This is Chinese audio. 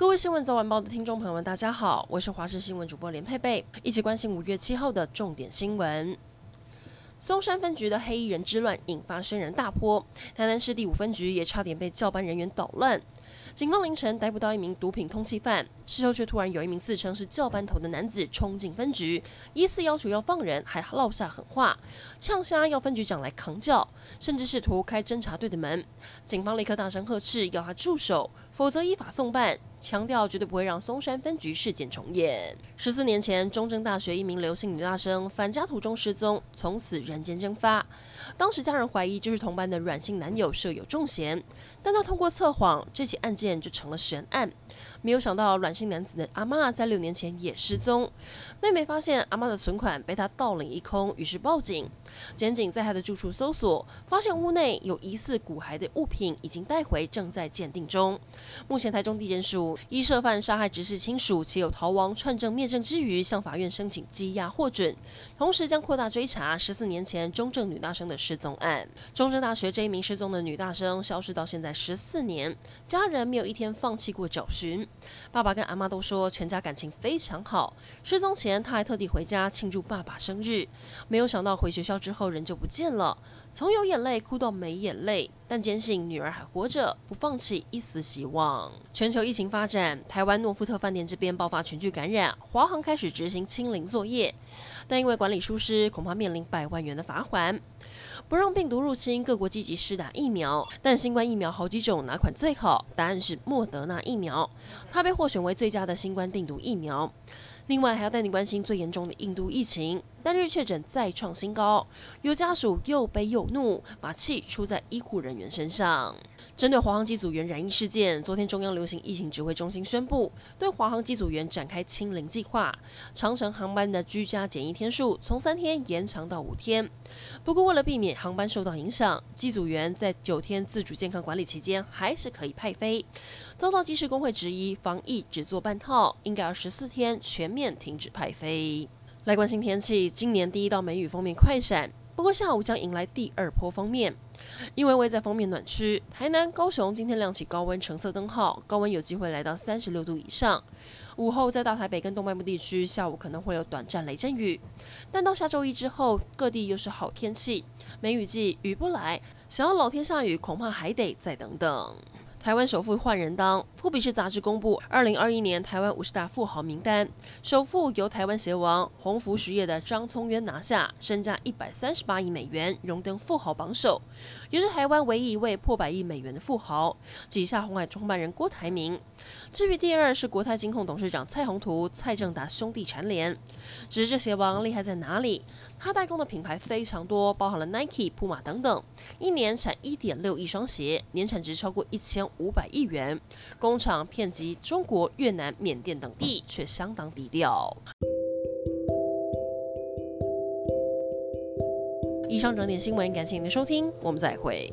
各位新闻早晚报的听众朋友们，大家好，我是华视新闻主播连佩佩，一起关心五月七号的重点新闻。松山分局的黑衣人之乱引发轩然大波，台南市第五分局也差点被教班人员捣乱。警方凌晨逮捕到一名毒品通缉犯，事后却突然有一名自称是教班头的男子冲进分局，依次要求要放人，还落下狠话，呛声要分局长来扛教，甚至试图开侦查队的门。警方立刻大声呵斥，要他住手，否则依法送办。强调绝对不会让松山分局事件重演。十四年前，中正大学一名刘姓女大生返家途中失踪，从此人间蒸发。当时家人怀疑就是同班的软性男友设有重嫌，但他通过测谎，这起案件就成了悬案。没有想到软姓男子的阿妈在六年前也失踪，妹妹发现阿妈的存款被他盗领一空，于是报警。检警在他的住处搜索，发现屋内有疑似骨骸的物品，已经带回，正在鉴定中。目前台中地检署依涉犯杀害直系亲属且有逃亡串证灭证之余，向法院申请羁押获准，同时将扩大追查十四年前中正女大生的失踪案。中正大学这一名失踪的女大生消失到现在十四年，家人没有一天放弃过找寻。爸爸跟阿妈都说全家感情非常好。失踪前他还特地回家庆祝爸爸生日，没有想到回学校之后人就不见了，从有眼泪哭到没眼泪，但坚信女儿还活着，不放弃一丝希望。全球疫情发展，台湾诺富特饭店这边爆发群聚感染，华航开始执行清零作业，但因为管理疏失，恐怕面临百万元的罚款。不让病毒入侵，各国积极施打疫苗，但新冠疫苗好几种，哪款最好？答案是莫德纳疫苗，它被获选为最佳的新冠病毒疫苗。另外，还要带你关心最严重的印度疫情，单日确诊再创新高，有家属又悲又怒，把气出在医护人员身上。针对华航机组员染疫事件，昨天中央流行疫情指挥中心宣布，对华航机组员展开清零计划，长程航班的居家检疫天数从三天延长到五天。不过，为了避免航班受到影响，机组员在九天自主健康管理期间还是可以派飞。遭到机师工会质疑，防疫只做半套，应该要十四天全面停止派飞。来关心天气，今年第一道梅雨锋面快闪。不过下午将迎来第二波锋面，因为位在锋面暖区，台南、高雄今天亮起高温橙色灯号，高温有机会来到三十六度以上。午后在大台北跟东半部地区，下午可能会有短暂雷阵雨，但到下周一之后，各地又是好天气，梅雨季雨不来，想要老天下雨，恐怕还得再等等。台湾首富换人当，富比士杂志公布二零二一年台湾五十大富豪名单，首富由台湾鞋王鸿福实业的张聪渊拿下，身价一百三十八亿美元，荣登富豪榜首，也是台湾唯一一位破百亿美元的富豪，挤下红海创办人郭台铭。至于第二是国泰金控董事长蔡宏图、蔡正达兄弟蝉联。只是这鞋王厉害在哪里？他代工的品牌非常多，包含了 Nike、铺马等等，一年产一点六亿双鞋，年产值超过一千五百亿元，工厂遍及中国、越南、缅甸等地，却相当低调。以上整点新闻，感谢您的收听，我们再会。